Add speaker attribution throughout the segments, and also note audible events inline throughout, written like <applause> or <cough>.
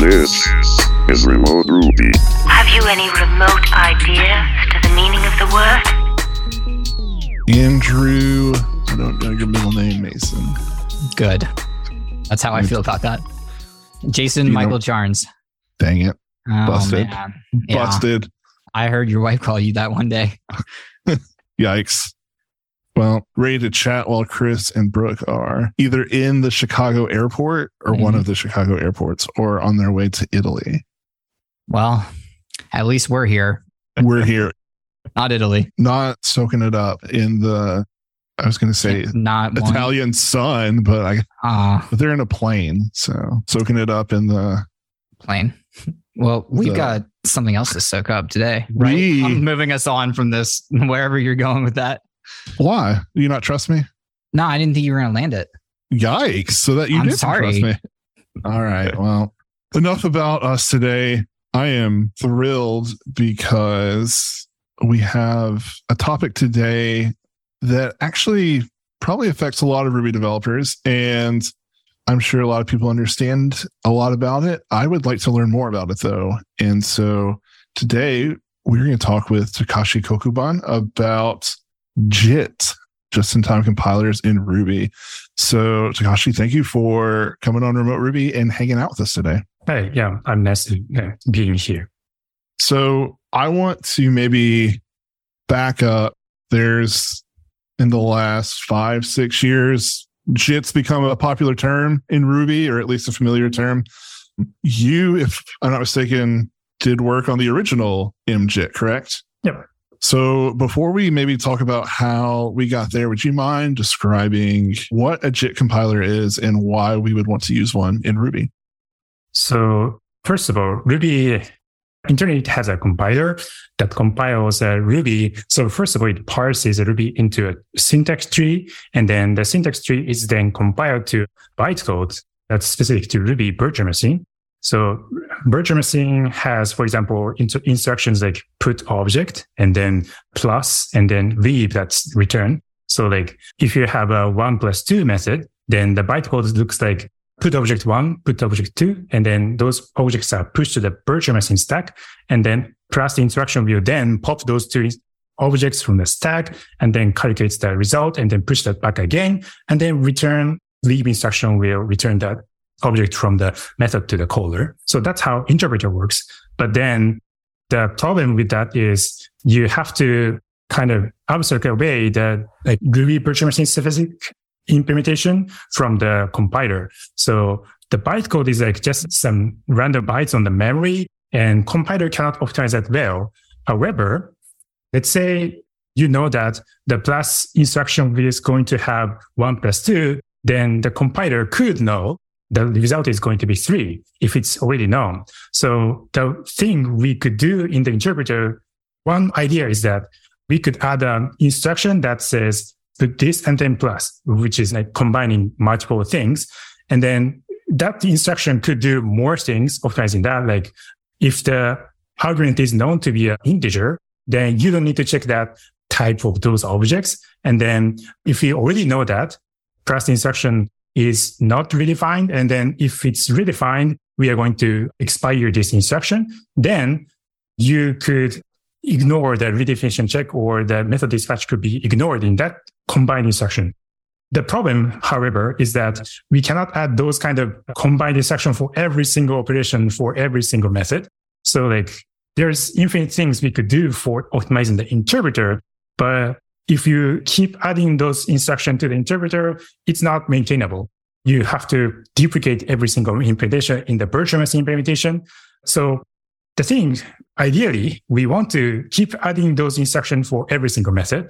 Speaker 1: This is Remote Ruby.
Speaker 2: Have you any remote idea to the meaning of the word?
Speaker 3: Andrew, I don't know your middle name, Mason.
Speaker 4: Good. That's how I feel about that. Jason
Speaker 3: You
Speaker 4: Michael
Speaker 3: know-
Speaker 4: Jarns.
Speaker 3: Dang it.
Speaker 4: Oh,
Speaker 3: Busted.
Speaker 4: man. Yeah.
Speaker 3: Busted.
Speaker 4: I heard your wife call you that one day. <laughs>
Speaker 3: Yikes. Well, ready to chat while Chris and Brooke are either in the Chicago airport or one
Speaker 4: Mhm.
Speaker 3: of the Chicago airports or on their way to Italy.
Speaker 4: Well, at least we're here, <laughs>
Speaker 3: We're here,
Speaker 4: not Italy.
Speaker 3: not soaking it up in the, I was going to say
Speaker 4: not one.
Speaker 3: Italian sun, but I,
Speaker 4: Ah,
Speaker 3: but they're in a plane. So soaking it up in the,
Speaker 4: plane. <laughs> Well, we've
Speaker 3: The-
Speaker 4: got something else to soak up today, right?
Speaker 3: We-
Speaker 4: I'm moving us on from this, <laughs> wherever you're going with that.
Speaker 3: Why? Do you not trust me?
Speaker 4: No, I didn't think you were going to land it.
Speaker 3: Yikes. So that you
Speaker 4: I'm
Speaker 3: did
Speaker 4: sorry.
Speaker 3: trust me. All right. Well, enough about us today. I am thrilled because we have a topic today that actually probably affects a lot of Ruby developers. And I'm sure a lot of people understand a lot about it. I would like to learn more about it though. And so today we're going to talk with Takashi Kokubun about JIT, just in time compilers in Ruby. So, Takashi, thank you for coming on Remote Ruby and hanging out with us today.
Speaker 5: Hey, yeah, I'm nice to uh, being here.
Speaker 3: So, I want to maybe back up. There's in the last five, six years, JIT's become a popular term in Ruby, or at least a familiar term. You, if I'm not mistaken, did work on the original MJIT, correct?
Speaker 5: Yep.
Speaker 3: So before we maybe talk about how we got there, would you mind describing what a JIT compiler is and why we would want to use one in Ruby?
Speaker 5: So first of all, Ruby Internet has a compiler that compiles a Ruby. So first of all, it parses Ruby into a syntax tree, and then the syntax tree is then compiled to bytecode that's specific to Ruby virtual machine. So virtual machine has, for example, inter- instructions like put object and then plus and then leave that's return. So like if you have a one plus two method, then the bytecode looks like put object one, put object two, and then those objects are pushed to the virtual machine stack. And then plus the instruction will then pop those two objects from the stack and then calculates the result and then push that back again. And then return leave instruction will return that object from the method to the caller. So that's how interpreter works. But then the problem with that is you have to kind of abstract away the like Ruby virtual machine specific implementation from the compiler. So the bytecode is like just some random bytes on the memory and compiler cannot optimize that well. However, let's say you know that the plus instruction is going to have one plus two, then the compiler could know the result is going to be three if it's already known. So the thing we could do in the interpreter, one idea is that we could add an instruction that says put this and then plus, which is like combining multiple things. And then that instruction could do more things, optimizing that. Like if the argument is known to be an integer, then you don't need to check that type of those objects. And then if you already know that, plus instruction is not redefined. And then if it's redefined, we are going to expire this instruction. Then you could ignore the redefinition check or the method dispatch could be ignored in that combined instruction. The problem, however, is that we cannot add those kind of combined instruction for every single operation for every single method. So like there's infinite things we could do for optimizing the interpreter, but if you keep adding those instructions to the interpreter, it's not maintainable. You have to duplicate every single implementation in the virtual machine implementation. So the thing, ideally, we want to keep adding those instructions for every single method.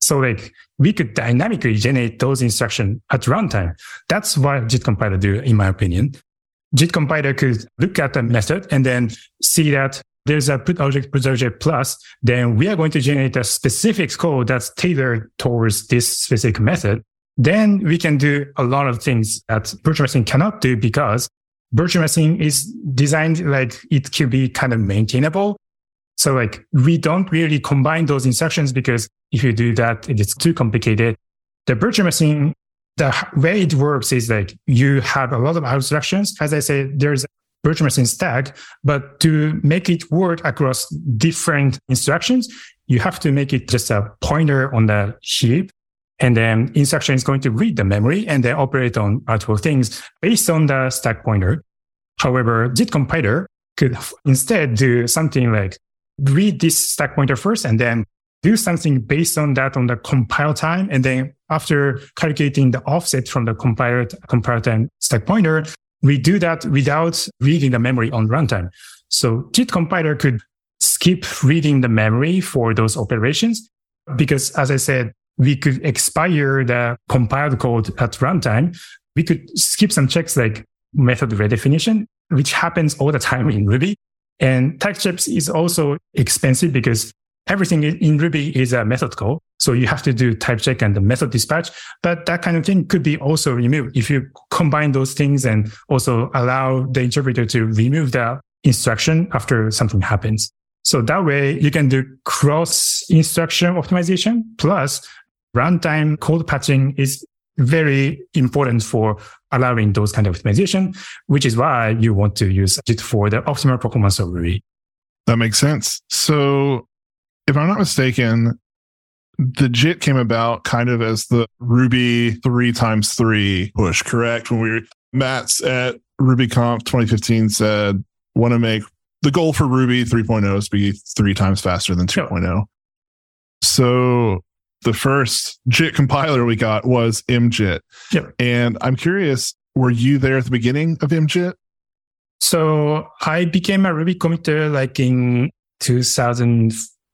Speaker 5: So like we could dynamically generate those instructions at runtime. That's what JIT compiler do, in my opinion. JIT compiler could look at the method and then see that there's a put object, object plus, then we are going to generate a specific code that's tailored towards this specific method. Then we can do a lot of things that virtual machine cannot do because virtual machine is designed like it could be kind of maintainable. So like we don't really combine those instructions because if you do that, it's too complicated. The virtual machine, the way it works is like you have a lot of abstractions. As I say, there's virtual machine stack. But to make it work across different instructions, you have to make it just a pointer on the heap. And then instruction is going to read the memory and then operate on multiple things based on the stack pointer. However, JIT compiler could instead do something like read this stack pointer first and then do something based on that on the compile time. And then after calculating the offset from the compiler, compile time stack pointer, we do that without reading the memory on runtime. So JIT compiler could skip reading the memory for those operations because as I said, we could expire the compiled code at runtime. We could skip some checks like method redefinition, which happens all the time in Ruby. And type checks is also expensive because everything in Ruby is a method call. So you have to do type check and the method dispatch. But that kind of thing could be also removed if you combine those things and also allow the interpreter to remove the instruction after something happens. So that way you can do cross instruction optimization plus runtime code patching is very important for allowing those kind of optimization, which is why you want to use it for the optimal performance of Ruby.
Speaker 3: That makes sense. So if I'm not mistaken, the JIT came about kind of as the Ruby three times three push, correct? When we were, Matz at RubyConf 2015 said, want to make the goal for Ruby 3.0 is to be three times faster than 2.0. So the first JIT compiler we got was MJIT.
Speaker 5: Yep.
Speaker 3: And I'm curious, were you there at the beginning of MJIT?
Speaker 5: So I became a Ruby committer like in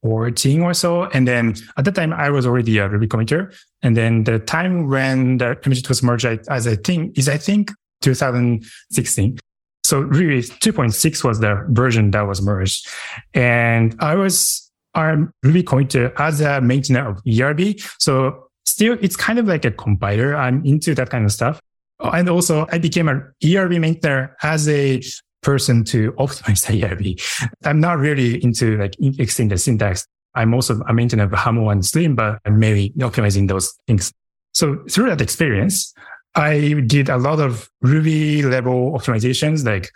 Speaker 5: 2014 or so. And then at that time I was already a Ruby committer. And then the time when the MJIT was merged, as I think, is I think 2016. So Ruby 2.6 was the version that was merged. And I was I'm Ruby committer as a maintainer of ERB. So still, it's kind of like a compiler. I'm into that kind of stuff. And also I became an ERB maintainer as a person to optimize the ERB. I'm not really into like extending the syntax. I'm also a maintainer of Haml and Slim, but I'm mainly optimizing those things. So through that experience, I did a lot of Ruby level optimizations. Like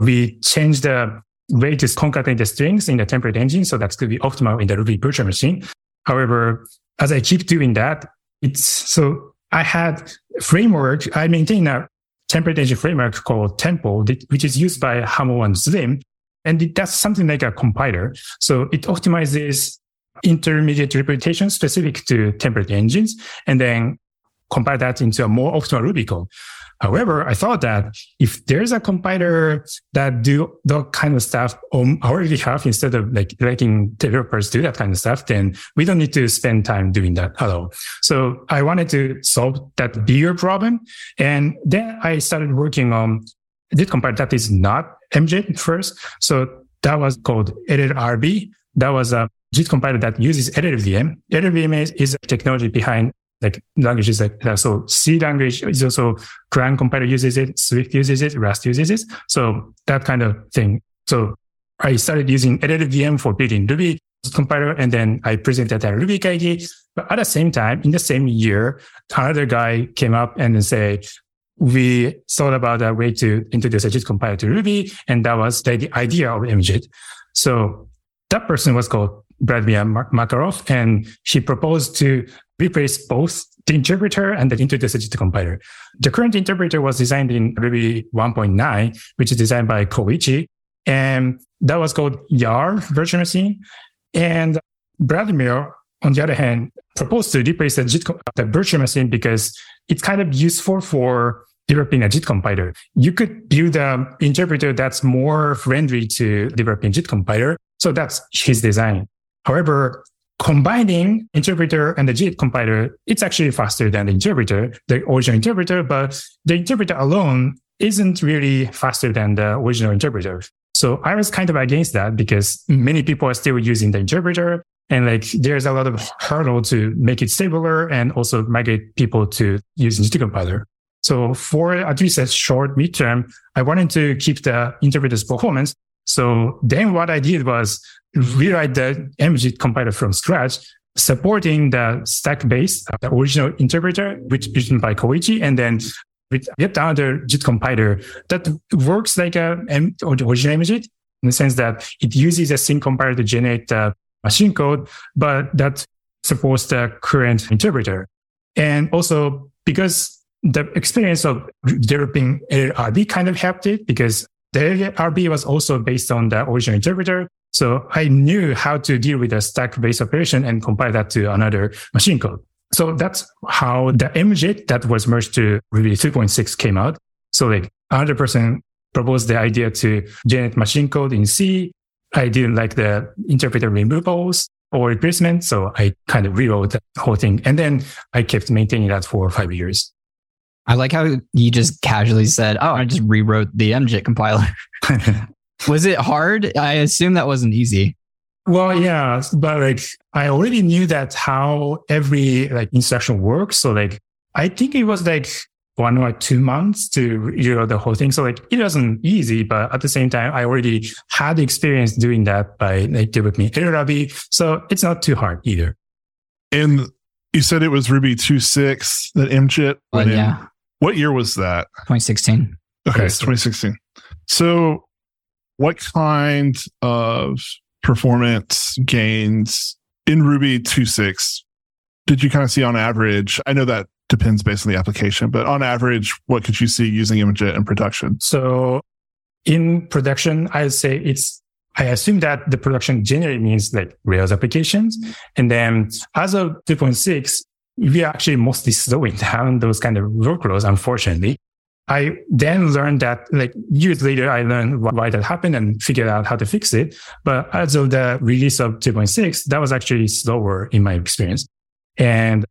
Speaker 5: we changed the way to concatenate the strings in the template engine. So that's going to be optimal in the Ruby virtual machine. However, as I keep doing that, it's so I had framework. I maintain a template engine framework called Temple, which is used by Haml and Slim. And it does something like a compiler. So it optimizes intermediate representation specific to template engines and then compile that into a more optimal Ruby code. However, I thought that if there's a compiler that do that kind of stuff on our behalf instead of like letting developers do that kind of stuff, then we don't need to spend time doing that at all. So I wanted to solve that bigger problem. And then I started working on JIT compiler that is not MJIT first. So that was called LLRB. That was a JIT compiler that uses LLVM. LLVM is a technology behind like languages like that. So C language is also Clang compiler uses it, Swift uses it, Rust uses it. So that kind of thing. So I started using LLVM for building Ruby compiler, and then I presented at RubyKaigi. But at the same time, in the same year, another guy came up and said, we thought about a way to introduce a JIT compiler to Ruby, and that was the idea of MJIT. So that person was called Vladimir Makarov, and he proposed to replace both the interpreter and the introduced compiler. The current interpreter was designed in Ruby 1.9, which is designed by Koichi, and that was called YAR virtual machine. And Vladimir, on the other hand, proposed to replace the, JIT, the virtual machine because it's kind of useful for developing a JIT compiler. You could build an interpreter that's more friendly to developing JIT compiler. So that's his design. However, combining interpreter and the JIT compiler, it's actually faster than the interpreter, the original interpreter, but the interpreter alone isn't really faster than the original interpreter. So I was kind of against that because many people are still using the interpreter and like there's a lot of hurdle to make it stabler and also migrate people to use JIT compiler. So for at least a short midterm, I wanted to keep the interpreter's performance. So then what I did was rewrite the MJIT compiler from scratch, supporting the stack base, the original interpreter, which is written by Koichi, and then we get another JIT compiler that works like a M- original MJIT in the sense that it uses a sync compiler to generate uh, machine code, but that supports the current interpreter. And also because the experience of developing LLRB kind of helped it because the LLRB was also based on the original interpreter. So I knew how to deal with a stack based operation and compile that to another machine code. So that's how the MJIT that was merged to Ruby 2.6 came out. So like another person proposed the idea to generate machine code in C. I didn't like the interpreter removals or replacement. So I kind of rewrote the whole thing. And then I kept maintaining that for five years.
Speaker 4: I like how you just casually said, "Oh, I just rewrote the MJIT compiler." <laughs> was it hard? I assume that wasn't easy.
Speaker 5: Well, yeah, but like I already knew that how every like instruction works. So like I think it was like one or two months to you know the whole thing. So like it wasn't easy, but at the same time, I already had experience doing that by like developing LLRB. So it's not too hard either.
Speaker 3: And you said it was Ruby 2.6 that MJIT
Speaker 4: But
Speaker 3: went in.
Speaker 4: yeah,
Speaker 3: What year was that?
Speaker 4: 2016.
Speaker 3: Okay,
Speaker 5: Yes.
Speaker 3: 2016. So, what kind of performance gains in Ruby 2.6 did you kind of see on average? I know that depends based on the application, but on average, what could you see using MJIT in production?
Speaker 5: So in production, I'd say it's, I assume that the production generally means like Rails applications. And then as of 2.6, we are actually mostly slowing <laughs> down those kind of workloads, unfortunately. I then learned that like years later, I learned why that happened and figured out how to fix it. But as of the release of 2.6, that was actually slower in my experience. And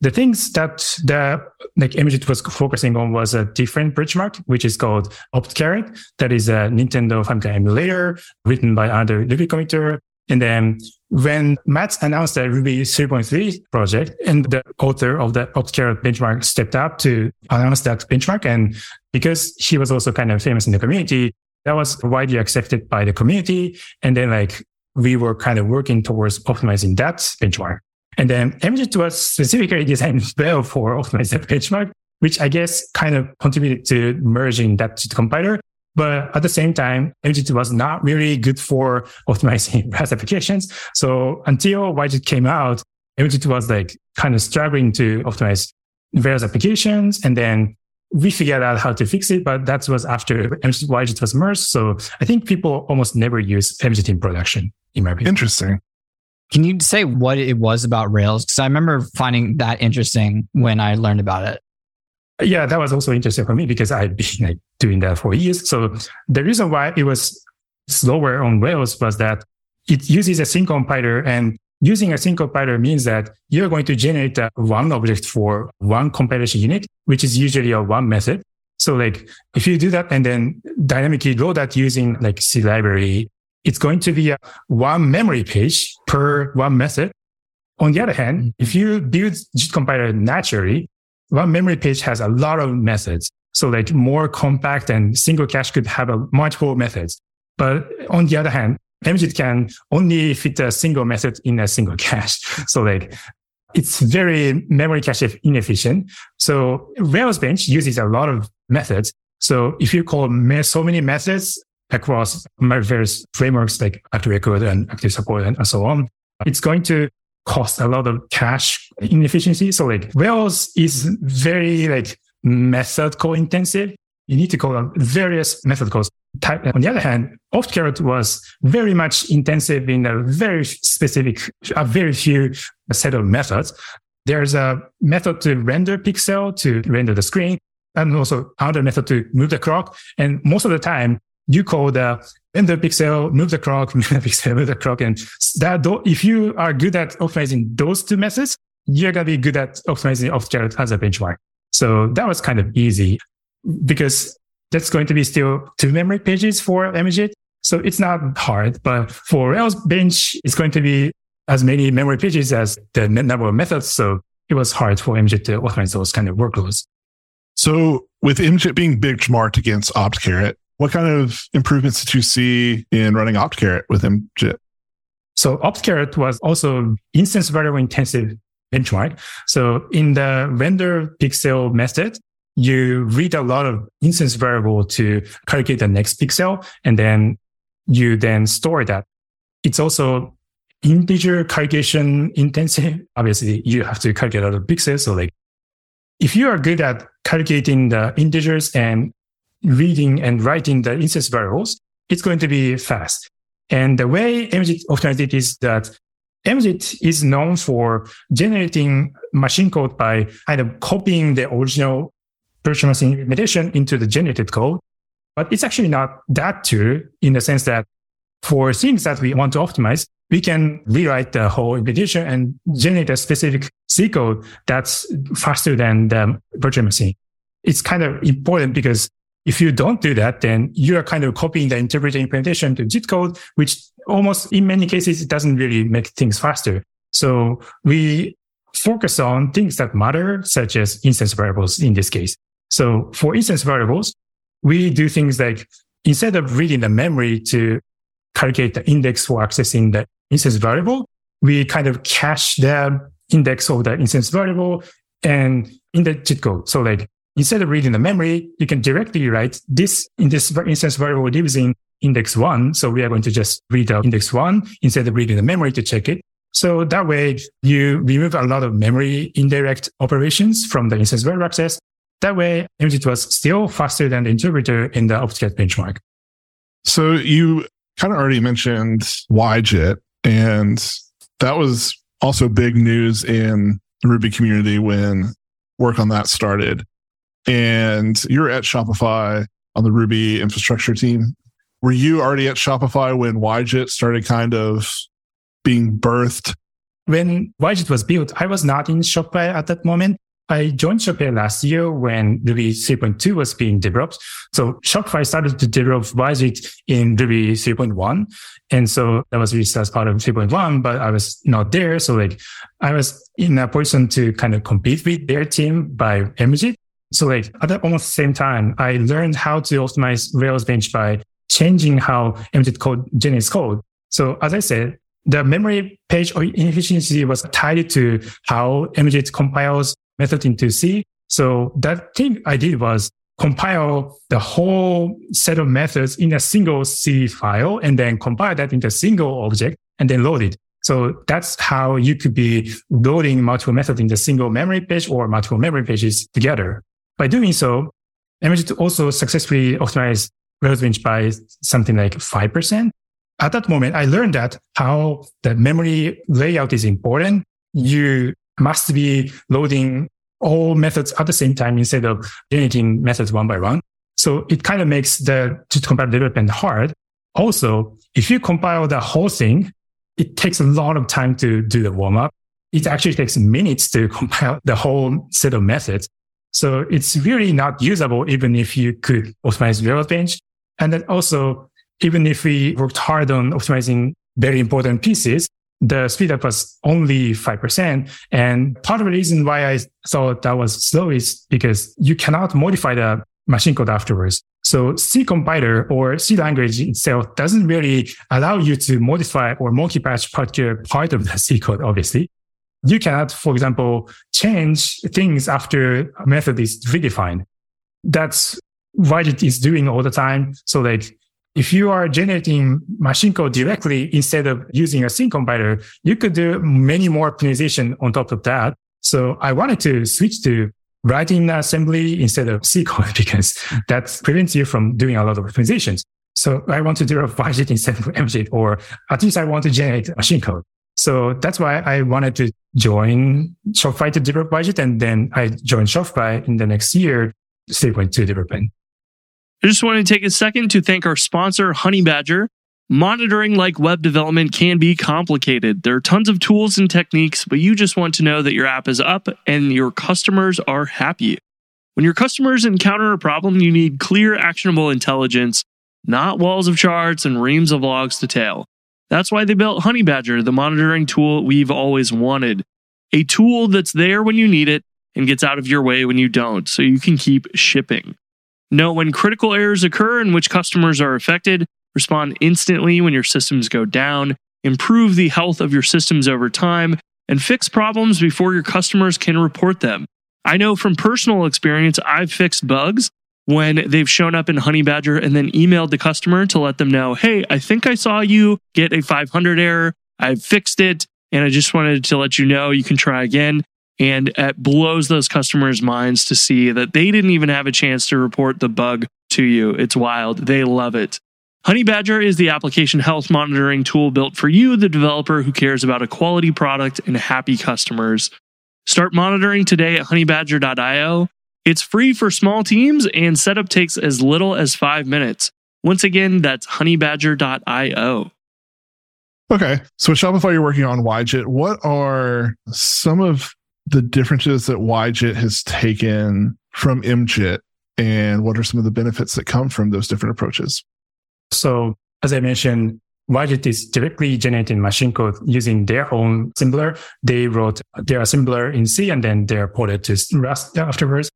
Speaker 5: the things that the like MJIT was focusing on was a different benchmark, which is called OptCarrot. That is a Nintendo Famicom emulator written by another Ruby committer. And then when Matz announced the Ruby 3.3 project and the author of the OptCarrot benchmark stepped up to announce that benchmark. And because he was also kind of famous in the community, that was widely accepted by the community. And then like we were kind of working towards optimizing that benchmark. And then MJIT was specifically designed <laughs> well for optimizing that benchmark, which I guess kind of contributed to merging that JIT compiler. But at the same time, MJIT was not really good for optimizing <laughs> Rails applications. So until YJIT came out, MJIT was like kind of struggling to optimize various applications. And then we figured out how to fix it, but that was after MJIT, YJIT was merged. So I think people almost never use MJIT in production, in my opinion.
Speaker 3: Interesting.
Speaker 4: Can you say what it was about Rails? Because I remember finding that interesting when I learned about it.
Speaker 5: Yeah, that was also interesting for me because I've been <laughs> like doing that for years. So the reason why it was slower on Rails was that it uses a sync compiler and using a sync compiler means that you're going to generate a one object for one compilation unit, which is usually a one method. So like if you do that and then dynamically load that using like C library, it's going to be a one memory page per one method. On the other hand, mm-hmm. if you build JIT compiler naturally, one memory page has a lot of methods. So like more compact and single cache could have a multiple methods. But on the other hand, MJIT can only fit a single method in a single cache. <laughs> So like it's very memory cache inefficient. So Rails bench uses a lot of methods. So if you call so many methods across various frameworks like Active Record and Active Support and so on, it's going to cost a lot of cache inefficiency. So like Rails is very like method call intensive. You need to call various method calls. Type. On the other hand, OptCarrot was very much intensive in a very specific, a very few set of methods. There's a method to render pixel to render the screen and also another method to move the clock. And most of the time you call the render pixel, move the clock, <laughs> move the pixel, move the clock. And that, if you are good at optimizing those two methods, you're going to be good at optimizing OptCarrot as a benchmark. So that was kind of easy because that's going to be still two memory pages for MJIT. So it's not hard, but for Rails bench, it's going to be as many memory pages as the number of methods. So it was hard for MJIT to optimize those kind of workloads.
Speaker 3: So, with MJIT being benchmarked against OptCarrot, what kind of improvements did you see in running OptCarrot with MJIT?
Speaker 5: So OptCarrot was also instance variable intensive benchmark. So in the render pixel method, you read a lot of instance variable to calculate the next pixel, and then you then store that. It's also integer calculation intensive. <laughs> Obviously, you have to calculate a lot of pixels. So like, if you are good at calculating the integers and reading and writing the instance variables, it's going to be fast. And the way MJIT optimized it is that MJIT is known for generating machine code by kind of copying the original virtual machine implementation into the generated code. But it's actually not that true in the sense that for things that we want to optimize, we can rewrite the whole implementation and generate a specific C code that's faster than the virtual machine. It's kind of important because if you don't do that, then you are kind of copying the interpreter implementation to JIT code, which almost in many cases, it doesn't really make things faster. So we focus on things that matter, such as instance variables in this case. So for instance variables, we do things like instead of reading the memory to calculate the index for accessing the instance variable, we kind of cache the index of the instance variable and in the JIT code. So like instead of reading the memory, you can directly write this in this instance variable using index one. So we are going to just read the index one instead of reading the memory to check it. So that way you remove a lot of memory indirect operations from the instance variable access. That way MJIT was still faster than the interpreter in the OptCarrot benchmark.
Speaker 3: So you kind of already mentioned YJIT, and that was also big news in the Ruby community when work on that started. And you're at Shopify on the Ruby infrastructure team. Were you already at Shopify when YJIT started kind of being birthed?
Speaker 5: When YJIT was built, I was not in Shopify at that moment. I joined Shopify last year when Ruby 3.2 was being developed. So Shopify started to develop YJIT in Ruby 3.1. And so that was released as part of 3.1, but I was not there. So like I was in a position to kind of compete with their team by MJIT. So like at almost the almost same time, I learned how to optimize Rails bench by changing how MJIT code generates code. So as I said, the memory page inefficiency was tied to how MJIT compiles method into C. So that thing I did was compile the whole set of methods in a single C file and then compile that into a single object and then load it. So that's how you could be loading multiple methods in the single memory page or multiple memory pages together. By doing so, managed to also successfully optimize Rails bench by something like 5%. At that moment, I learned that how the memory layout is important. You must be loading all methods at the same time instead of generating methods one by one. So it kind of makes the to compile development hard. Also, if you compile the whole thing, it takes a lot of time to do the warm up. It actually takes minutes to <laughs> compile the whole set of methods. So it's really not usable even if you could optimize bench. And then also, even if we worked hard on optimizing very important pieces, the speed up was only 5%. And part of the reason why I thought that was slow is because you cannot modify the machine code afterwards. So C compiler or C language itself doesn't really allow you to modify or monkey patch particular part of the C code, obviously you cannot, for example, change things after a method is redefined. That's what it is doing all the time. So like if you are generating machine code directly instead of using a C compiler, you could do many more optimization on top of that. So I wanted to switch to writing assembly instead of C code <laughs> because that prevents you from doing a lot of optimizations. So I want to do a <laughs> YJIT instead of MJIT, or at least I want to generate machine code. So that's why I wanted to join Shopify to develop YJIT. And then I joined Shopify in the next year, 3.2 development.
Speaker 6: I just want to take a second to thank our sponsor, Honeybadger. Monitoring like web development can be complicated. There are tons of tools and techniques, but you just want to know that your app is up and your customers are happy. When your customers encounter a problem, you need clear, actionable intelligence, not walls of charts and reams of logs to tail. That's why they built Honeybadger, the monitoring tool we've always wanted. A tool that's there when you need it and gets out of your way when you don't, so you can keep shipping. Know when critical errors occur and which customers are affected, respond instantly when your systems go down, improve the health of your systems over time, and fix problems before your customers can report them. I know from personal experience, I've fixed bugs when they've shown up in Honeybadger and then emailed the customer to let them know, hey, I think I saw you get a 500 error. I've fixed it. And I just wanted to let you know you can try again. And it blows those customers' minds to see that they didn't even have a chance to report the bug to you. It's wild. They love it. Honeybadger is the application health monitoring tool built for you, the developer who cares about a quality product and happy customers. Start monitoring today at honeybadger.io. It's free for small teams and setup takes as little as five minutes. Once again, that's honeybadger.io.
Speaker 3: Okay. So, with Shopify, you're working on YJIT. What are some of the differences that YJIT has taken from MJIT, and what are some of the benefits that come from those different approaches?
Speaker 5: So, as I mentioned, YJIT is directly generating machine code using their own assembler. They wrote their assembler in C and then they're ported to Rust afterwards.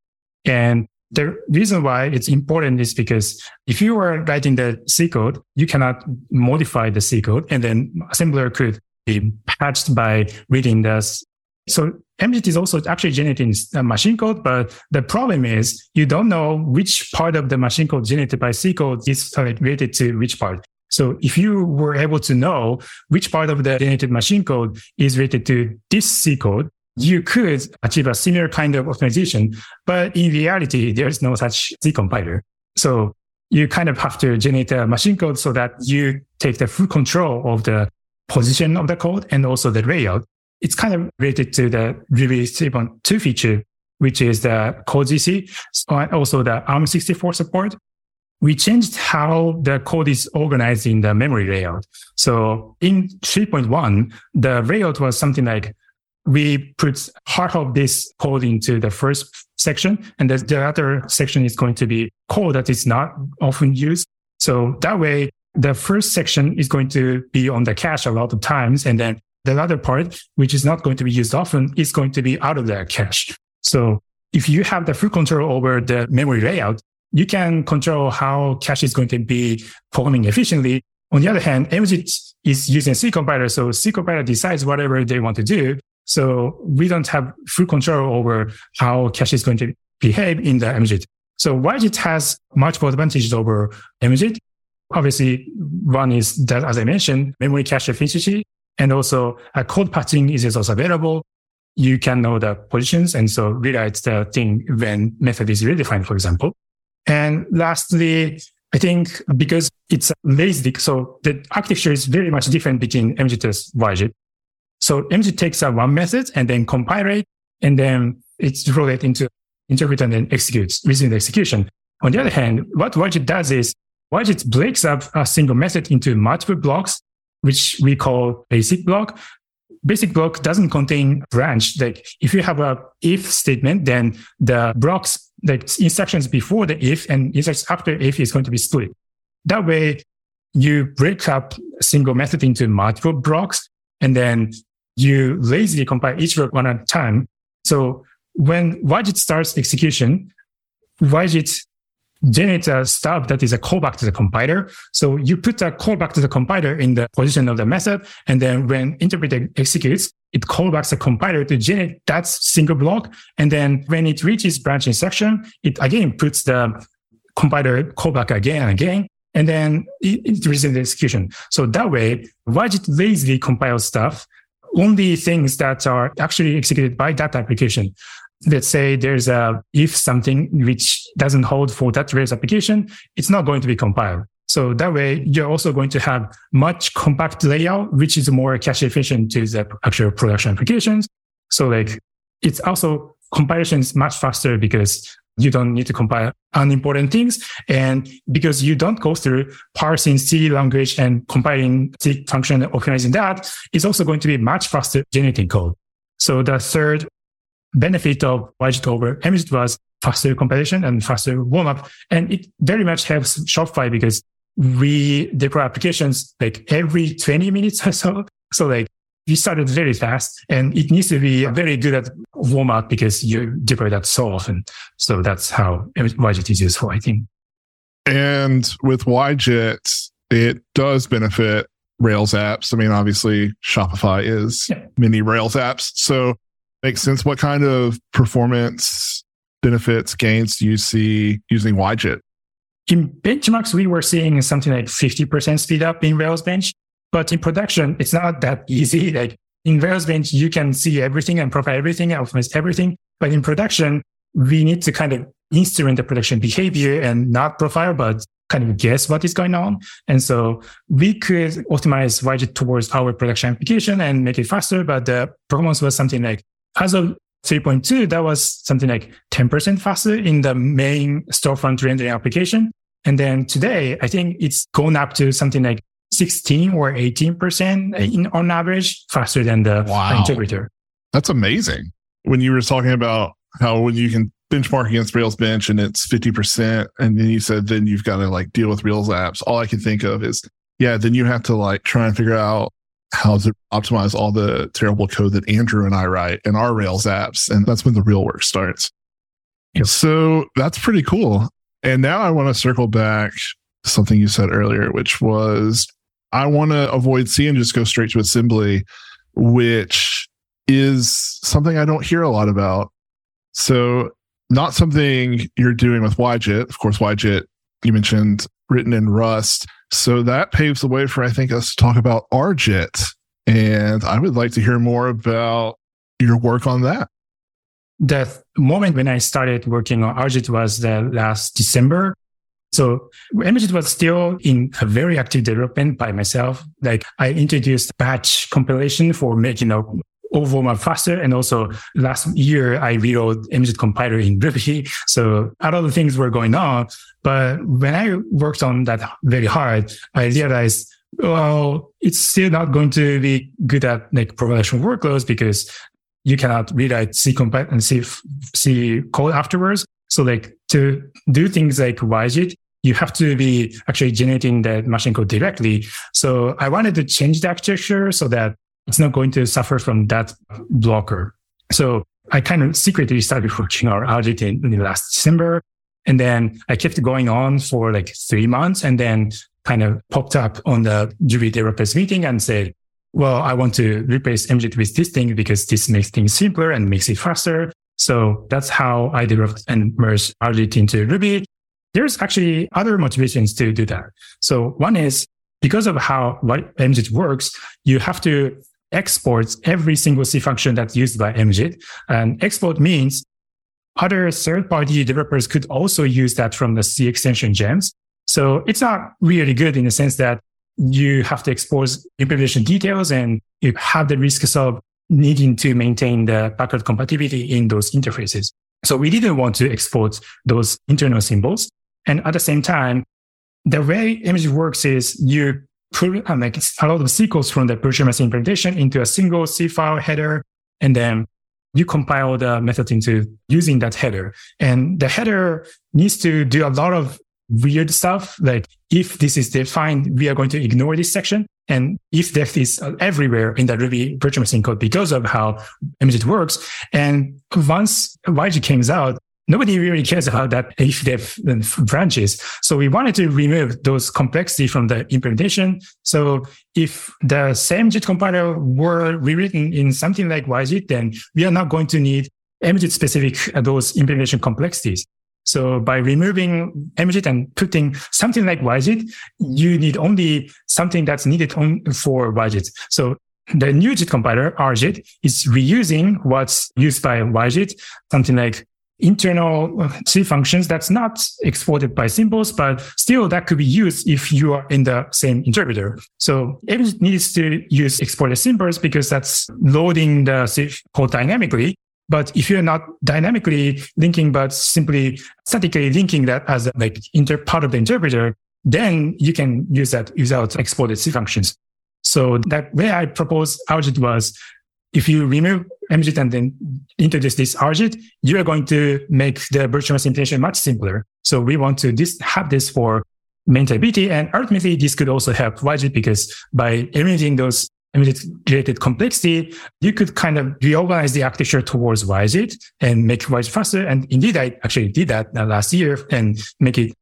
Speaker 5: And the reason why it's important is because if you were writing the C code, you cannot modify the C code and then assembler could be patched by reading this. So MJIT is also actually generating uh, machine code, but the problem is you don't know which part of the machine code generated by C code is related to which part. So if you were able to know which part of the generated machine code is related to this C code, you could achieve a similar kind of optimization. But in reality, there's no such C compiler. So you kind of have to generate a machine code so that you take the full control of the position of the code and also the layout. It's kind of related to the Ruby 3.2 feature, which is the code GC and also the ARM64 support we changed how the code is organized in the memory layout. So in 3.1, the layout was something like we put half of this code into the first section, and the, the other section is going to be code that is not often used. So that way, the first section is going to be on the cache a lot of times, and then the other part, which is not going to be used often, is going to be out of the cache. So if you have the full control over the memory layout, you can control how cache is going to be performing efficiently. On the other hand, MJIT is using C compiler. So C compiler decides whatever they want to do. So we don't have full control over how cache is going to behave in the MJIT. So YJIT has multiple advantages over MJIT. Obviously, one is that, as I mentioned, memory cache efficiency and also a code patching is also available. You can know the positions and so rewrite the thing when method is redefined, for example. And lastly, I think because it's lazy, so the architecture is very much different between and YJIT. So MJIT takes a one method and then compile it, and then it's roll it into interpret and then executes, resume the execution. On the other hand, what YJIT does is YJIT breaks up a single method into multiple blocks, which we call basic block. Basic block doesn't contain branch. Like if you have a if statement, then the blocks the instructions before the if and instructions after if is going to be split. That way, you break up a single method into multiple blocks, and then you lazily compile each block one at a time. So when YJIT starts execution, YJIT generates a stub that is a callback to the compiler. So you put a callback to the compiler in the position of the method. And then when interpreter executes, it callbacks the compiler to generate that single block. And then when it reaches branch instruction, it again puts the compiler callback again and again. And then it, it resumes the execution. So that way, YJIT lazily compiles stuff, only things that are actually executed by that application let's say there's a if something which doesn't hold for that Rails application, it's not going to be compiled. So that way you're also going to have much compact layout, which is more cache efficient to the actual production applications. So like it's also compilation is much faster because you don't need to compile unimportant things. And because you don't go through parsing C language and compiling C function and organizing that, it's also going to be much faster generating code. So the third benefit of YJIT over MJIT was faster compilation and faster warm up. And it very much helps Shopify because we deploy applications like every 20 minutes or so. So like we started very fast and it needs to be very good at warm up because you deploy that so often. So that's how YJIT is useful, I think.
Speaker 3: And with YJIT, it does benefit Rails apps. I mean, obviously Shopify is
Speaker 5: Yeah.
Speaker 3: many Rails apps. So Makes sense. What kind of performance benefits, gains do you see using YJIT?
Speaker 5: In benchmarks, we were seeing something like 50% speed up in Rails bench. But in production, it's not that <laughs> easy. Like in Rails bench, you can see everything and profile everything, and optimize everything. But in production, we need to kind of instrument the production behavior and not profile, but kind of guess what is going on. And so we could optimize YJIT towards our production application and make it faster. But the performance was something like, as of 3.2, that was something like 10% faster in the main storefront rendering application. And then today, I think it's gone up to something like 16 or 18% in, on average faster than the
Speaker 3: Wow.
Speaker 5: interpreter.
Speaker 3: That's amazing. When you were talking about how when you can benchmark against Rails bench and it's 50%, and then you said then you've got to like deal with Rails apps, all I can think of is, yeah, then you have to like try and figure out how to optimize all the terrible code that Andrew and I write in our Rails apps. And that's when the real work starts.
Speaker 5: Yep.
Speaker 3: So that's pretty cool. And now I want to circle back to something you said earlier, which was I want to avoid C and just go straight to assembly, which is something I don't hear a lot about. So, not something you're doing with YJIT. Of course, YJIT, you mentioned written in Rust. So, that paves the way for, I think, us to talk about RJIT. And I would like to hear more about your work on that.
Speaker 5: the moment when I started working on RJIT was the last December. So MJIT was still in a very active development by myself. Like I introduced batch compilation for making a overall faster. And also last year I rewrote MJIT compiler in Ruby. So a lot of things were going on. But when I worked on that very hard, I realized well, it's still not going to be good at like production workloads because you cannot rewrite C compile and C, C code afterwards. So like to do things like YJIT, you have to be actually generating that machine code directly. So I wanted to change the architecture so that it's not going to suffer from that blocker. So I kind of secretly started working on RJIT in, last December. And then I kept going on for like three months and then kind of popped up on the Ruby developers meeting and said, well, I want to replace MJIT with this thing because this makes things simpler and makes it faster. So that's how I developed and merged RJIT into Ruby. There's actually other motivations to do that. So one is because of how what MJIT works, you have to export every single C function that's used by MJIT. And export means other third party developers could also use that from the C extension gems. So it's not really good in the sense that you have to expose implementation details and you have the risks of needing to maintain the backward compatibility in those interfaces. So we didn't want to export those internal symbols. And at the same time, the way MJIT works is you put uh, like a lot of SQLs from the virtual machine implementation into a single C file header, and then you compile the method into using that header. And the header needs to do a lot of weird stuff. Like if this is defined, we are going to ignore this section. And if def is everywhere in the Ruby virtual machine code because of how MJIT works. And once YJIT comes out, nobody really cares about that if def branches. So we wanted to remove those complexity from the implementation. So if the same JIT compiler were rewritten in something like YJIT, then we are not going to need MJIT specific uh, those implementation complexities. So by removing MJIT and putting something like YJIT, you need only something that's needed on for YJIT. So the new JIT compiler, RJIT, is reusing what's used by YJIT, something like internal uh, C functions that's not exported by symbols, but still that could be used if you are in the same interpreter. So it needs to use exported symbols because that's loading the C code dynamically. But if you're not dynamically linking, but simply statically linking that as like inter part of the interpreter, then you can use that without exported C functions. So that way I proposed RJIT was if you remove MJIT and then introduce this RJIT, you are going to make the virtual implementation much simpler. So we want to this, have this for maintainability. And ultimately, this could also help YJIT because by eliminating those related complexity, you could kind of reorganize the architecture towards YJIT and make YJIT faster. And indeed, I actually did that uh, last year and make it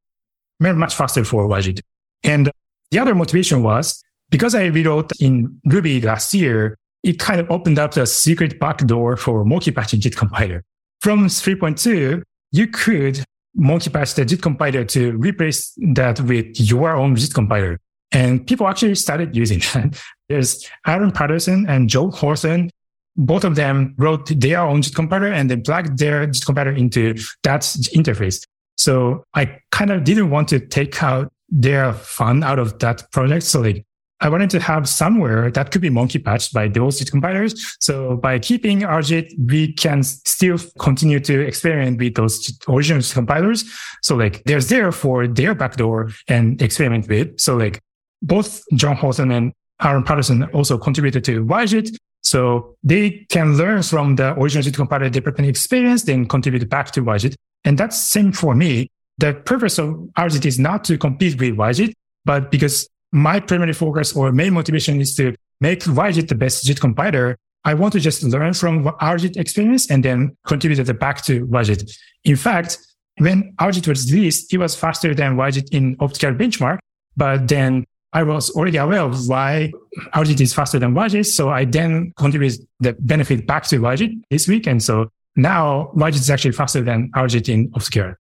Speaker 5: much faster for YJIT. And the other motivation was because I rewrote in Ruby last year, it kind of opened up the secret backdoor for monkey patching JIT compiler. From 3.2, you could monkey patch the JIT compiler to replace that with your own JIT compiler. And people actually started using <laughs> that. There's Aaron Patterson and Joe Hawthorn. Both of them wrote their own JIT compiler and they plugged their JIT compiler into that interface. So I kind of didn't want to take out their fun out of that project. So like I wanted to have somewhere that could be monkey patched by those JIT compilers. So by keeping RJIT, we can still continue to experiment with those original JIT compilers. So like there's there for their backdoor and experiment with. So like both John Hawthorn and Aaron Patterson also contributed to YJIT. So they can learn from the original JIT compiler development experience, then contribute back to YJIT. And that's same for me. The purpose of RJIT is not to compete with YJIT, but because my primary focus or main motivation is to make YJIT the best JIT compiler, I want to just learn from RJIT experience and then contribute it back to YJIT. In fact, when RJIT was released, it was faster than YJIT in OptCarrot benchmark, but then I was already aware of why RJIT is faster than YJIT. So I then contributed the benefit back to YJIT this week. And so now YJIT is actually faster than RJIT in OptCarrot.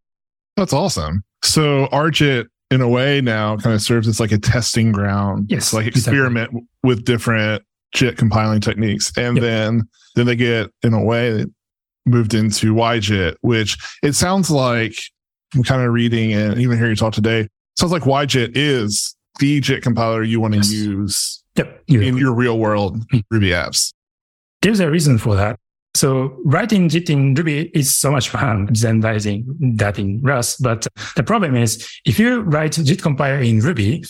Speaker 3: That's awesome. So RJIT in a way now kind of serves as like a testing ground.
Speaker 5: Yes,
Speaker 3: Like
Speaker 5: exactly.
Speaker 3: experiment with different JIT compiling techniques. And
Speaker 5: Yep.
Speaker 3: then then they get in a way moved into YJIT, which it sounds like I'm kind of reading and even hearing you talk today, sounds like YJIT is the JIT compiler you want to
Speaker 5: Yes.
Speaker 3: use
Speaker 5: Yep.
Speaker 3: in your real world
Speaker 5: Hmm.
Speaker 3: Ruby apps.
Speaker 5: There's a reason for that. So writing JIT in Ruby is so much fun than writing that in Rust. But the problem is if you write JIT compiler in Ruby,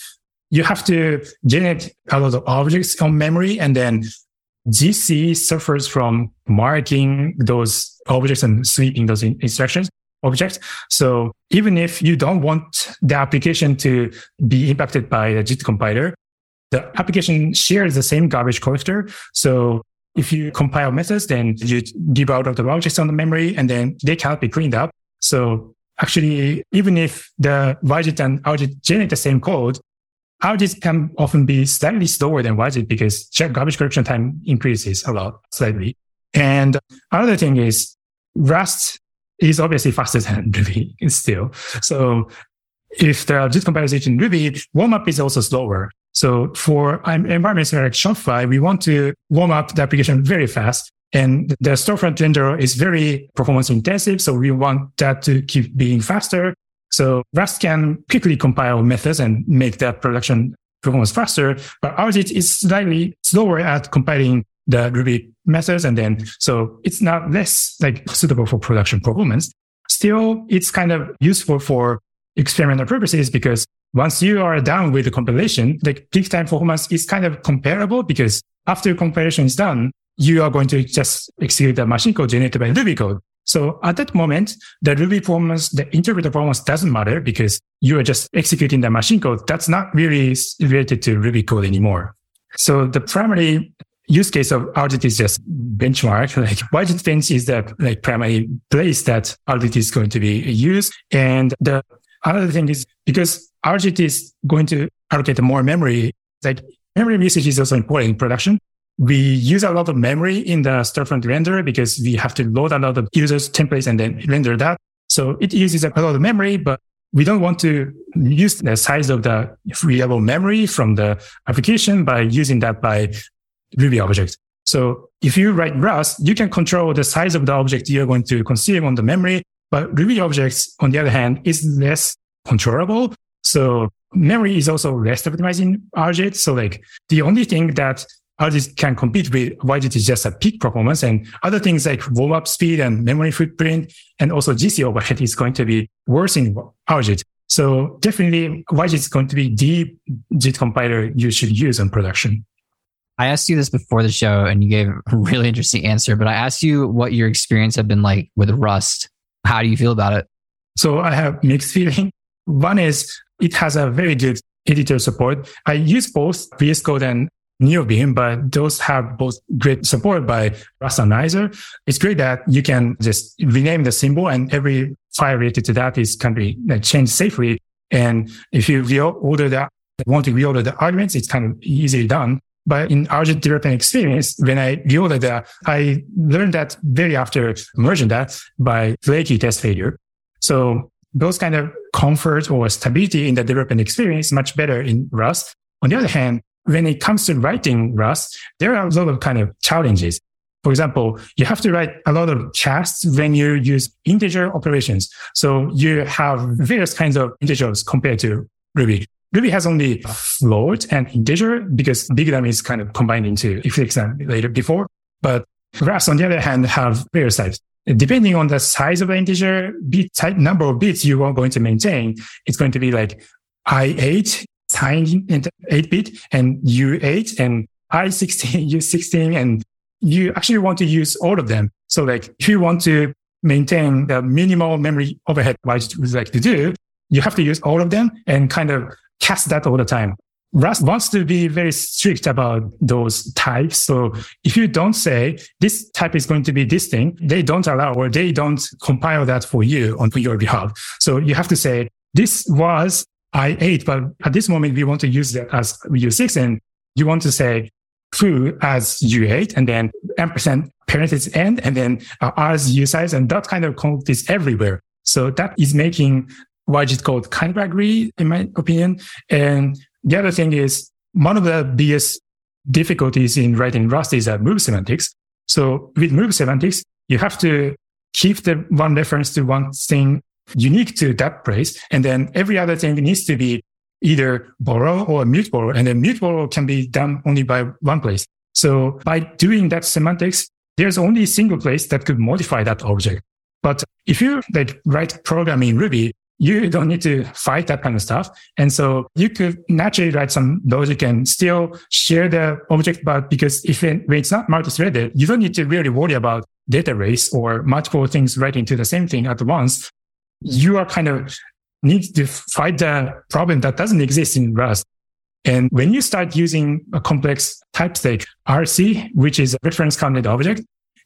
Speaker 5: you have to generate a lot of objects on memory and then GC suffers from marking those objects and sweeping those in- instructions objects. So even if you don't want the application to be impacted by the JIT compiler, the application shares the same garbage collector. So if you compile methods, then you give out of the objects on the memory and then they cannot be cleaned up. So actually, even if the YJIT and RJIT generate the same code, RJIT can often be slightly slower than YJIT because garbage collection time increases a lot slightly. And another thing is Rust is obviously faster than <laughs> Ruby still. So if the JIT compilation in Ruby, warm up is also slower. So for environments like Shopify, we want to warm up the application very fast. And the storefront renderer is very performance intensive. So we want that to keep being faster. So Rust can quickly compile methods and make that production performance faster. But RJIT is slightly slower at compiling the Ruby methods. And then, so it's not less like suitable for production performance. Still, it's kind of useful for experimental purposes because once you are done with the compilation, the peak time performance is kind of comparable because after compilation is done, you are going to just execute the machine code generated by Ruby code. So at that moment, the Ruby performance, the interpreter performance doesn't matter because you are just executing the machine code. That's not really related to Ruby code anymore. So the primary use case of RJIT is just benchmark. <laughs> Like YJIT bench is the like primary place that RJIT is going to be used. And the other thing is because RJIT is going to allocate more memory, like memory usage is also important in production. We use a lot of memory in the storefront renderer because we have to load a lot of users templates and then render that. So it uses a lot of memory, but we don't want to use the size of the reliable memory from the application by using that by Ruby objects. So if you write Rust, you can control the size of the object you're going to consume on the memory. But Ruby objects, on the other hand, is less controllable. So memory is also less optimized in RJIT. So like the only thing that RJIT can compete with YJIT is just a peak performance and other things like warm up speed and memory footprint and also GC overhead is going to be worse in RJIT. So definitely YJIT is going to be the JIT compiler you should use in production.
Speaker 4: I asked you this before the show and you gave a really interesting answer, but I asked you what your experience had been like with Rust. How do you feel about it?
Speaker 5: So I have mixed feeling. <laughs> One is it has a very good editor support. I use both VS Code and Neovim, but those have both great support by rust-analyzer. It's great that you can just rename the symbol and every file related to that is can be uh, changed safely. And if you reorder that, want to reorder the arguments, it's kind of easily done. But in RJIT development experience, when I reloaded that, I learned that very after merging that by flaky test failure. So those kind of comfort or stability in the development experience much better in Rust. On the other hand, when it comes to writing Rust, there are a lot of kind of challenges. For example, you have to write a lot of casts when you use integer operations. So you have various kinds of integers compared to Ruby. Ruby has only float and integer because Bignum is kind of combined into if you exam later before. But Rust, on the other hand, have various types. Depending on the size of the integer bit type number of bits you are going to maintain, it's going to be like I8 tiny and 8 bit and U8 and I16, <laughs> U16 and you actually want to use all of them. So like if you want to maintain the minimal memory overhead, what you would like to do, you have to use all of them and kind of cast that all the time. Rust wants to be very strict about those types. So if you don't say this type is going to be this thing, they don't allow or they don't compile that for you on your behalf. So you have to say this was I8, but at this moment we want to use that as U6 and you want to say foo as U8 and then ampersand parenthesis end and then uh, as usize and that kind of code is everywhere. So that is making YJIT code kind of agree in my opinion. And the other thing is one of the biggest difficulties in writing Rust is uh, move semantics. So with move semantics, you have to keep the one reference to one thing unique to that place. And then every other thing needs to be either borrow or mute borrow. And then mute borrow can be done only by one place. So by doing that semantics, there's only a single place that could modify that object. But if you like write program in Ruby, you don't need to fight that kind of stuff. And so you could naturally write some logic and still share the object. But because if it, when it's not multi-threaded, you don't need to really worry about data race or multiple things writing to the same thing at once. You are kind of need to fight the problem that doesn't exist in Rust. And when you start using a complex type like RC, which is a reference counted object,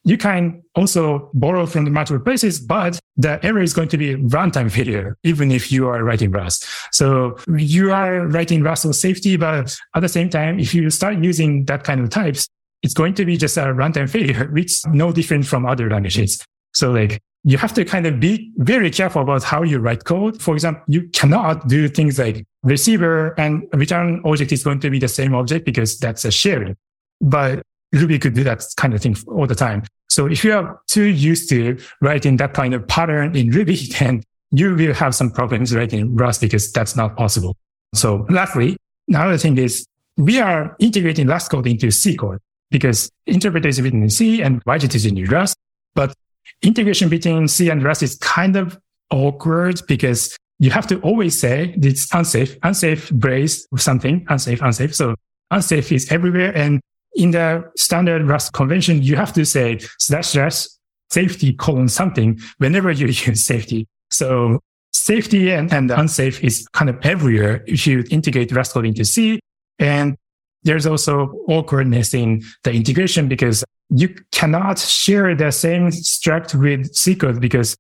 Speaker 5: you can also borrow from the multiple places, but the error is going to be runtime failure, even if you are writing Rust. So you are writing Rust for safety, but at the same time, if you start using that kind of types, it's going to be just a runtime failure, <laughs> which no different from other languages. So like you have to kind of be very careful about how you write code. For example, you cannot do things like receiver and return object is going to be the same object because that's a sharing. But Ruby could do that kind of thing all the time. So if you are too used to writing that kind of pattern in Ruby, <laughs> then you will have some problems writing Rust because that's not possible. So lastly, another thing is we are integrating Rust code into C code because interpreter is written in C and YJIT is in Rust. But integration between C and Rust is kind of awkward because you have to always say it's unsafe, unsafe brace something, unsafe, unsafe. So unsafe is everywhere. And in the standard Rust convention, you have to say slash slash safety colon something whenever you <laughs> use safety. So safety and, and unsafe is kind of everywhere if you integrate Rust code into C. And there's also awkwardness in the integration because you cannot share the same struct with C code because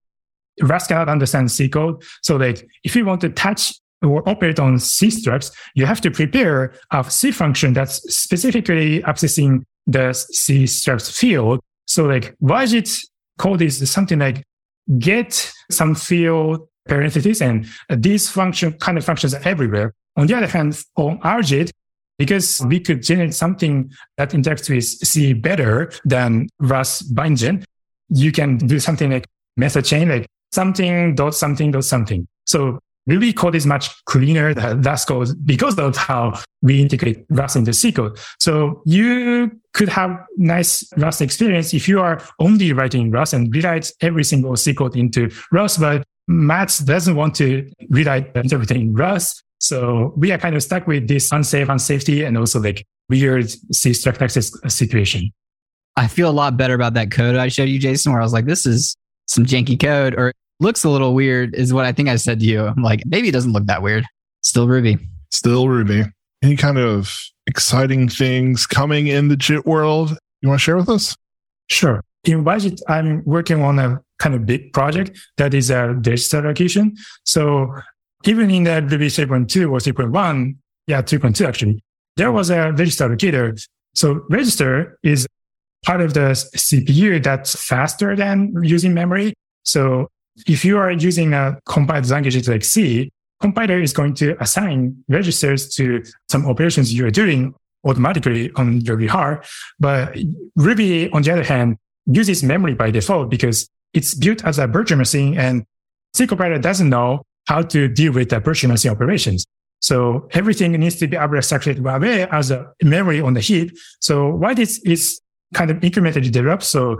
Speaker 5: Rust cannot understand C code. So like if you want to touch or operate on C structs, you have to prepare a C function that's specifically accessing the C structs field. So like YJIT code is something like get some field parentheses and these function kind of functions are everywhere. On the other hand, on RJIT, because we could generate something that interacts with C better than Rust bindgen, you can do something like method chain, like something dot something dot something. So Ruby code is much cleaner than Rust code because of how we integrate Rust into C code. So you could have nice Rust experience if you are only writing Rust and rewrite every single C code into Rust, but Matz doesn't want to rewrite everything in Rust. So we are kind of stuck with this unsafe, unsafety, and also like weird C struct access situation.
Speaker 4: I feel a lot better about that code I showed you, Jason, where I was like, this is some janky code or looks a little weird, is what I think I said to you. I'm like, maybe it doesn't look that weird. Still Ruby.
Speaker 3: Still Ruby. Any kind of exciting things coming in the JIT world you want to share with us?
Speaker 5: Sure. In YJIT, I'm working on a kind of big project that is a digital allocation. So even in the Ruby 3.2 or 3.1, yeah, 3.2 actually, there was a register allocator. So register is part of the CPU that's faster than using memory. So if you are using a compiled language like C, compiler is going to assign registers to some operations you're doing automatically on your behalf. But Ruby, on the other hand, uses memory by default because it's built as a virtual machine and C compiler doesn't know how to deal with the virtual machine operations. So everything needs to be abstracted away as a memory on the heap. So why this is kind of incrementally developed. So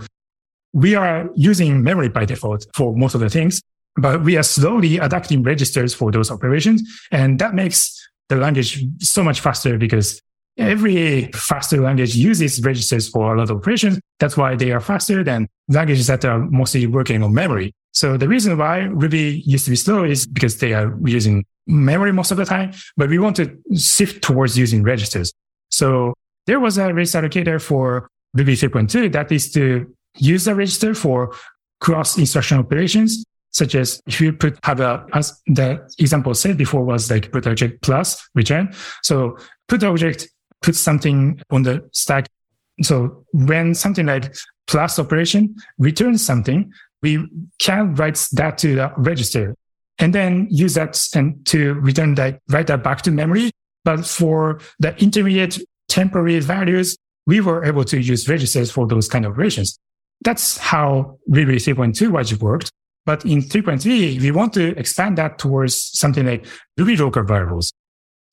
Speaker 5: we are using memory by default for most of the things, but we are slowly adapting registers for those operations. And that makes the language so much faster because every faster language uses registers for a lot of operations. That's why they are faster than languages that are mostly working on memory. So the reason why Ruby used to be slow is because they are using memory most of the time, but we want to shift towards using registers. So there was a register allocator for Ruby 3.2 that is to use the register for cross instruction operations, such as if you put have a, as the example said before was like put object plus return. So put object put something on the stack. So when something like plus operation returns something, we can write that to the register and then use that and to return that, write that back to memory. But for the intermediate temporary values, we were able to use registers for those kind of operations. That's how Ruby 3.2 YJIT worked. But in 3.3, we want to expand that towards something like Ruby local variables.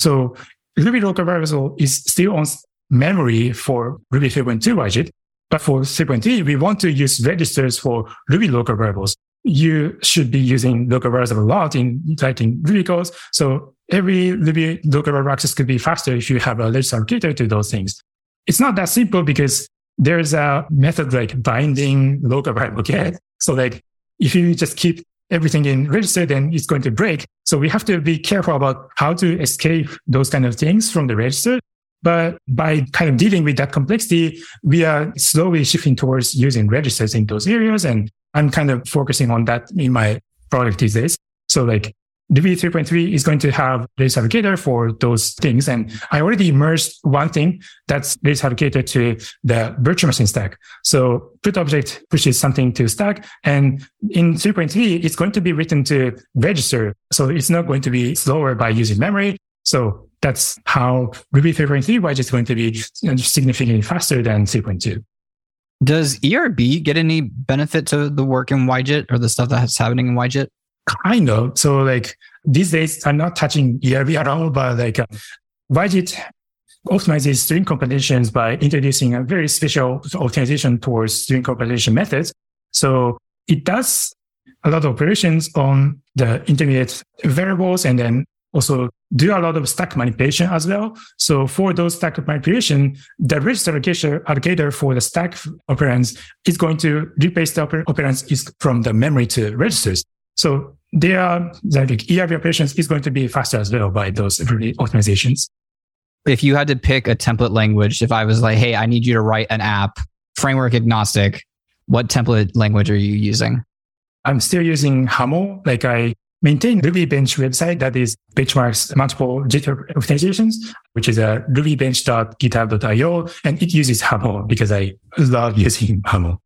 Speaker 5: So Ruby local variable is still on memory for Ruby 3.2 YJIT. But for 3.3, we want to use registers for Ruby local variables. You should be using local variables a lot in writing Ruby codes. So every Ruby local variable access could be faster if you have a register allocator to those things. It's not that simple because there's a method like binding local variable get. So like if you just keep everything in register, then it's going to break. So we have to be careful about how to escape those kind of things from the register. But by kind of dealing with that complexity, we are slowly shifting towards using registers in those areas. And I'm kind of focusing on that in my product these days. So like Ruby 3.3 is going to have Redis allocator for those things. And I already merged one thing that's Redis allocator to the virtual machine stack. So put object pushes something to stack. And in 3.3, it's going to be written to register. So it's not going to be slower by using memory. So that's how Ruby 3.3 YJIT is going to be significantly faster than 3.2.
Speaker 4: Does ERB get any benefit to the work in YJIT or the stuff that's happening in YJIT?
Speaker 5: Kind of. So like these days, I'm not touching ERB at all, but like uh, YJIT optimizes string compilation by introducing a very special optimization towards string compilation methods. So it does a lot of operations on the intermediate variables and then also do a lot of stack manipulation as well. So for those stack manipulation, the register allocator for the stack operands is going to replace the operands is from the memory to registers. So they are like ERB operations is going to be faster as well by those optimizations.
Speaker 4: If you had to pick a template language, if I was like, hey, I need you to write an app, framework agnostic, what template language are you using?
Speaker 5: I'm still using Haml. Like I maintain Ruby Bench website that is benchmarks multiple jitter optimizations, which is a rubybench.github.io. And it uses Haml because I love using Haml.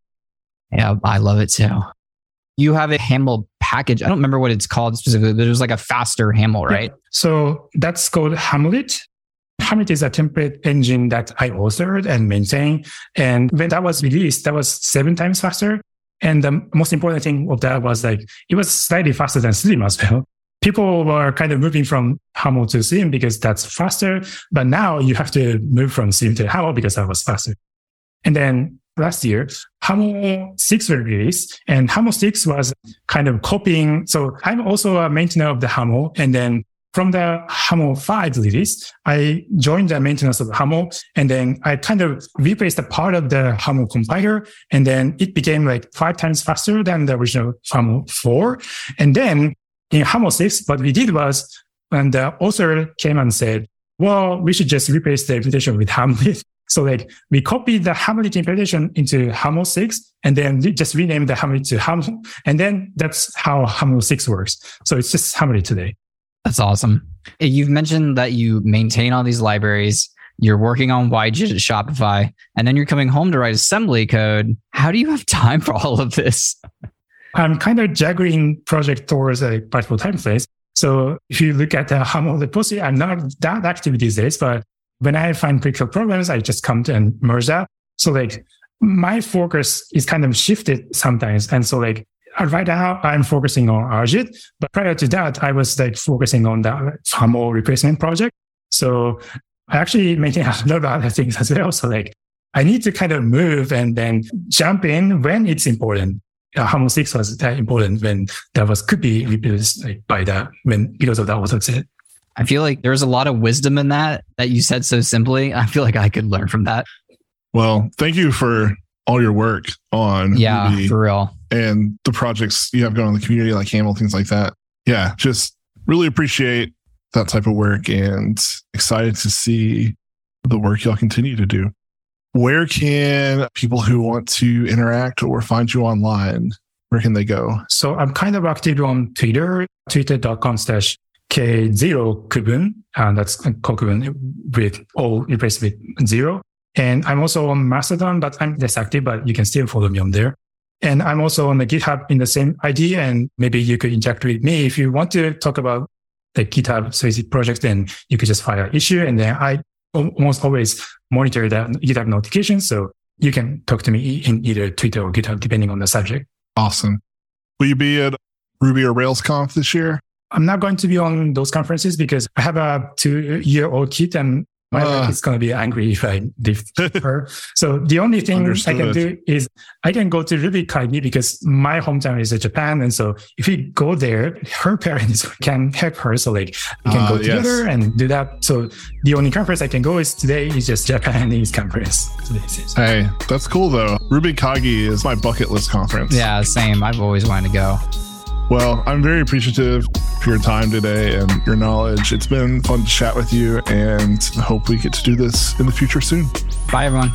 Speaker 4: Yeah, I love it too. You have a Haml package. I don't remember what it's called specifically, but it was like a faster Haml, right?
Speaker 5: Yeah. So that's called Hamlit. Hamlit is a template engine that I authored and maintain. And when that was released, that was seven times faster. And the most important thing of that was like, it was slightly faster than Slim as well. People were kind of moving from Haml to Slim because that's faster. But now you have to move from Slim to Haml because that was faster. And then last year, Haml 6 was released and Haml 6 was kind of copying. So I'm also a maintainer of the Haml. And then from the Haml 5 release, I joined the maintenance of Haml and then I kind of replaced a part of the Haml compiler and then it became like five times faster than the original Haml 4. And then in Haml 6, what we did was when the author came and said, well, we should just replace the implementation with Hamlit. So like we copy the Hamlit implementation into Haml 6 and then just rename the Hamlit to Haml. And then that's how Haml 6 works. So it's just Hamlit today.
Speaker 4: That's awesome. You've mentioned that you maintain all these libraries. you're working on YJIT at Shopify, and then you're coming home to write assembly code. How do you have time for all of this?
Speaker 5: I'm kind of juggling project towards a multiple time frames. So if you look at the Haml repository, I'm not that active these days, but when I find critical problems, I just come to and merge that. So like my focus is kind of shifted sometimes. And so like uh, right now I'm focusing on RJIT, but prior to that, I was like focusing on the Haml replacement project. So I actually maintain a lot of other things as well. So like I need to kind of move and then jump in when it's important. Uh, Haml 6 was that important when that was could be replaced like, by that when because of that was said.
Speaker 4: I feel like there's a lot of wisdom in that that you said so simply. I feel like I could learn from that.
Speaker 3: Well, thank you for all your work on
Speaker 4: Yeah,
Speaker 3: Ruby
Speaker 4: for real.
Speaker 3: and the projects you have going on in the community, like Camel, things like that. Yeah, just really appreciate that type of work and excited to see the work y'all continue to do. Where can people who want to interact or find you online, where can they go?
Speaker 5: So I'm kind of active on Twitter, twitter.com slash K0 Kubun. And that's Kokubun with all replaced with zero. And I'm also on Mastodon, but I'm less active, but you can still follow me on there. And I'm also on the GitHub in the same ID. And maybe you could interact with me if you want to talk about the GitHub specific project, then you could just file an issue. And then I almost always monitor the GitHub notifications. So you can talk to me in either Twitter or GitHub, depending on the subject.
Speaker 3: Awesome. Will you be at Ruby or RailsConf this year?
Speaker 5: I'm not going to be on those conferences because I have a two year old kid and my
Speaker 3: Uh.
Speaker 5: wife is going to be angry if I leave <laughs> her. So the only thing I can do is I can go to Ruby Kaigi because my hometown is in Japan. And so if we go there, her parents <laughs> can help her. So like we can
Speaker 3: Ah,
Speaker 5: go
Speaker 3: yes.
Speaker 5: together and do that. So the only conference I can go is today is just Japanese conference. So this is-
Speaker 3: Hey, that's cool though. RubyKaigi is my bucket list conference.
Speaker 4: Yeah, same. I've always wanted to go.
Speaker 3: Well, I'm very appreciative for your time today and your knowledge. It's been fun to chat with you and hope we get to do this in the future soon.
Speaker 4: Bye, everyone.